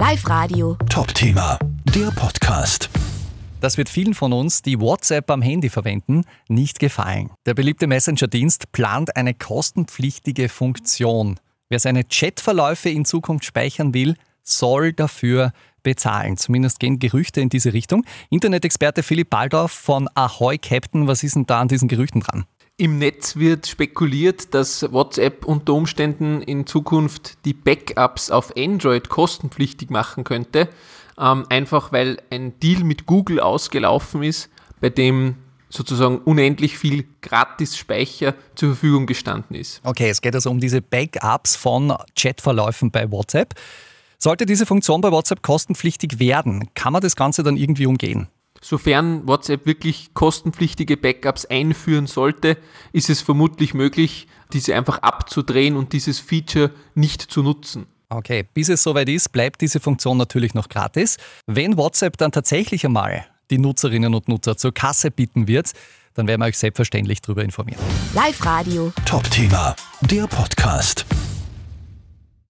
Live Radio. Top-Thema, der Podcast. Das wird vielen von uns, die WhatsApp am Handy verwenden, nicht gefallen. Der beliebte Messenger-Dienst plant eine kostenpflichtige Funktion. Wer seine Chatverläufe in Zukunft speichern will, soll dafür bezahlen. Zumindest gehen Gerüchte in diese Richtung. Internetexperte Philipp Baldorf von Ahoy Captain, was ist denn da an diesen Gerüchten dran? Im Netz wird spekuliert, dass WhatsApp unter Umständen in Zukunft die Backups auf Android kostenpflichtig machen könnte. Ähm, einfach weil ein Deal mit Google ausgelaufen ist, bei dem sozusagen unendlich viel Gratis-Speicher zur Verfügung gestanden ist. Okay, es geht also um diese Backups von Chatverläufen bei WhatsApp. Sollte diese Funktion bei WhatsApp kostenpflichtig werden, kann man das Ganze dann irgendwie umgehen? Sofern WhatsApp wirklich kostenpflichtige Backups einführen sollte, ist es vermutlich möglich, diese einfach abzudrehen und dieses Feature nicht zu nutzen. Okay, bis es soweit ist, bleibt diese Funktion natürlich noch gratis. Wenn WhatsApp dann tatsächlich einmal die Nutzerinnen und Nutzer zur Kasse bitten wird, dann werden wir euch selbstverständlich darüber informieren. Live Radio. Top-Thema, der Podcast.